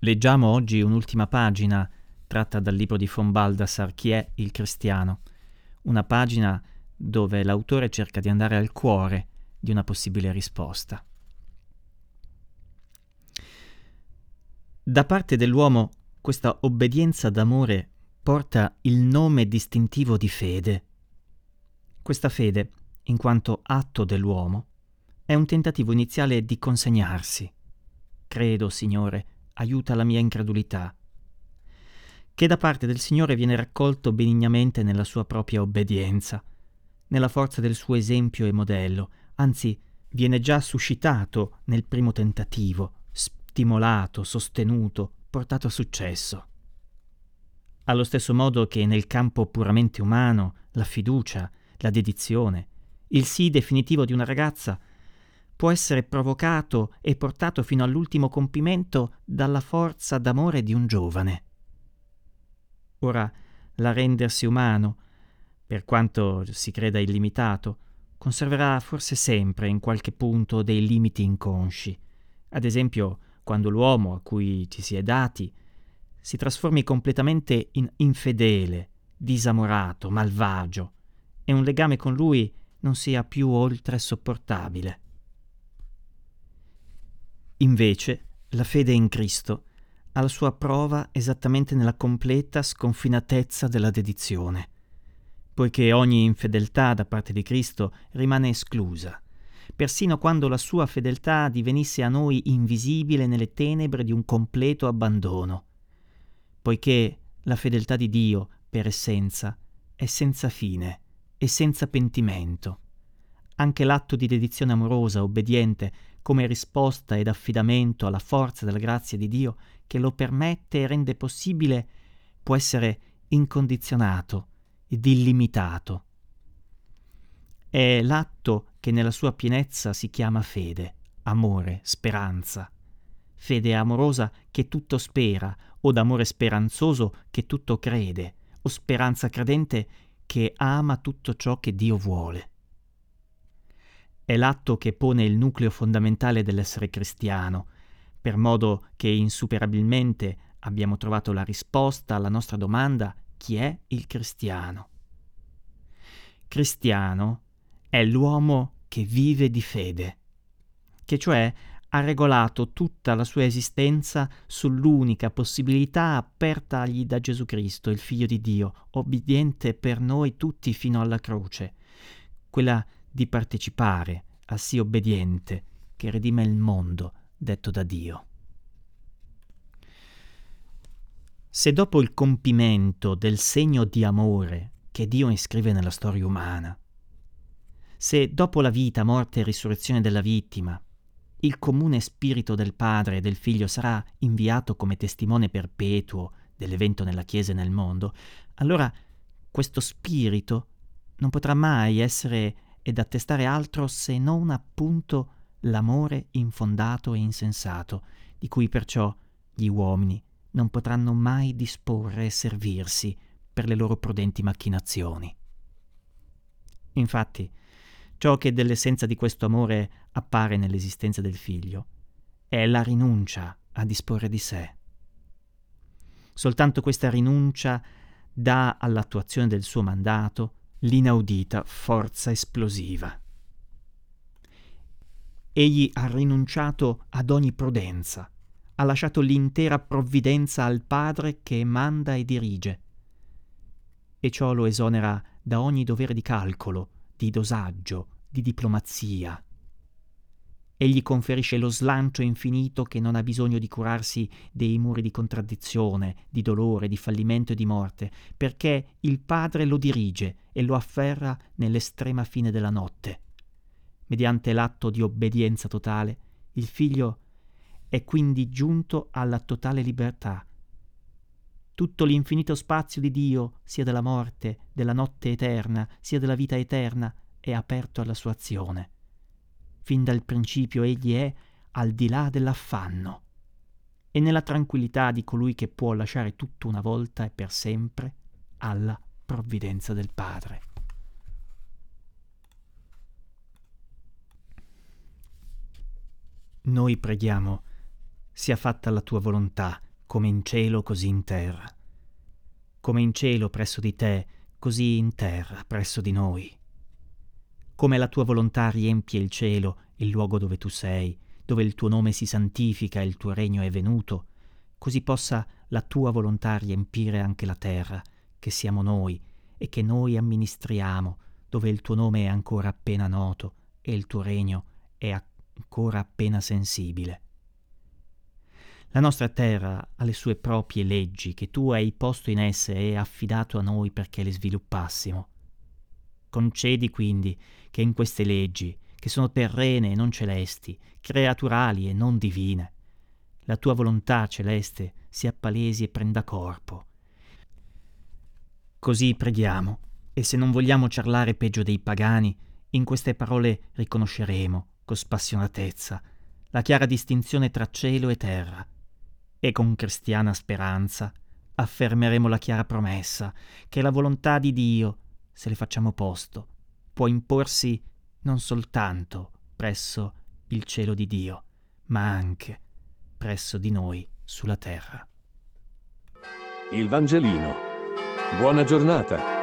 Leggiamo oggi un'ultima pagina tratta dal libro di von Baldassar Chi è il cristiano? Una pagina dove l'autore cerca di andare al cuore di una possibile risposta. Da parte dell'uomo questa obbedienza d'amore porta il nome distintivo di fede. Questa fede, in quanto atto dell'uomo, è un tentativo iniziale di consegnarsi. Credo, Signore, aiuta la mia incredulità, che da parte del Signore viene raccolto benignamente nella sua propria obbedienza, nella forza del suo esempio e modello, anzi viene già suscitato nel primo tentativo, stimolato, sostenuto, portato a successo. Allo stesso modo che nel campo puramente umano, la fiducia, la dedizione, il sì definitivo di una ragazza può essere provocato e portato fino all'ultimo compimento dalla forza d'amore di un giovane. Ora, l'arrendersi umano, per quanto si creda illimitato, conserverà forse sempre in qualche punto dei limiti inconsci. Ad esempio, quando l'uomo a cui ci si è dati si trasformi completamente in infedele, disamorato, malvagio, e un legame con lui non sia più oltre sopportabile. Invece, la fede in Cristo ha la sua prova esattamente nella completa sconfinatezza della dedizione, poiché ogni infedeltà da parte di Cristo rimane esclusa, persino quando la sua fedeltà divenisse a noi invisibile nelle tenebre di un completo abbandono, poiché la fedeltà di Dio, per essenza, è senza fine e senza pentimento. Anche l'atto di dedizione amorosa, obbediente, come risposta ed affidamento alla forza della grazia di Dio che lo permette e rende possibile, può essere incondizionato ed illimitato. È l'atto che nella sua pienezza si chiama fede, amore, speranza. Fede amorosa che tutto spera, o d'amore speranzoso che tutto crede, o speranza credente che ama tutto ciò che Dio vuole. È l'atto che pone il nucleo fondamentale dell'essere cristiano, per modo che insuperabilmente abbiamo trovato la risposta alla nostra domanda chi è il cristiano. Cristiano è l'uomo che vive di fede, che cioè ha regolato tutta la sua esistenza sull'unica possibilità apertagli da Gesù Cristo, il Figlio di Dio, obbediente per noi tutti fino alla croce, quella di partecipare al sì obbediente che redime il mondo detto da Dio. Se dopo il compimento del segno di amore che Dio iscrive nella storia umana, se dopo la vita, morte e risurrezione della vittima, il comune spirito del Padre e del Figlio sarà inviato come testimone perpetuo dell'evento nella Chiesa e nel mondo, allora questo spirito non potrà mai essere ed attestare altro se non appunto l'amore infondato e insensato, di cui perciò gli uomini non potranno mai disporre e servirsi per le loro prudenti macchinazioni. Infatti, ciò che dell'essenza di questo amore appare nell'esistenza del figlio è la rinuncia a disporre di sé. Soltanto questa rinuncia dà all'attuazione del suo mandato l'inaudita forza esplosiva. Egli ha rinunciato ad ogni prudenza, ha lasciato l'intera provvidenza al Padre che manda e dirige, e ciò lo esonera da ogni dovere di calcolo, di dosaggio, di diplomazia, Egli conferisce lo slancio infinito che non ha bisogno di curarsi dei muri di contraddizione, di dolore, di fallimento e di morte, perché il Padre lo dirige e lo afferra nell'estrema fine della notte. Mediante l'atto di obbedienza totale, il Figlio è quindi giunto alla totale libertà. Tutto l'infinito spazio di Dio, sia della morte, della notte eterna, sia della vita eterna, è aperto alla sua azione Fin dal principio egli è al di là dell'affanno e nella tranquillità di colui che può lasciare tutto una volta e per sempre alla provvidenza del Padre. Noi preghiamo, sia fatta la tua volontà come in cielo così in terra. Come in cielo presso di te, così in terra presso di noi. Come la tua volontà riempie il cielo, il luogo dove tu sei, dove il tuo nome si santifica e il tuo regno è venuto, così possa la tua volontà riempire anche la terra, che siamo noi e che noi amministriamo, dove il tuo nome è ancora appena noto e il tuo regno è ancora appena sensibile. La nostra terra ha le sue proprie leggi che tu hai posto in esse e affidato a noi perché le sviluppassimo. Concedi quindi che in queste leggi, che sono terrene e non celesti, creaturali e non divine, la tua volontà celeste sia palesi e prenda corpo. Così preghiamo, e se non vogliamo ciarlare peggio dei pagani, in queste parole riconosceremo, con spassionatezza, la chiara distinzione tra cielo e terra, e con cristiana speranza affermeremo la chiara promessa che la volontà di Dio, se le facciamo posto, può imporsi non soltanto presso il cielo di Dio, ma anche presso di noi sulla terra. Il Vangelino. Buona giornata.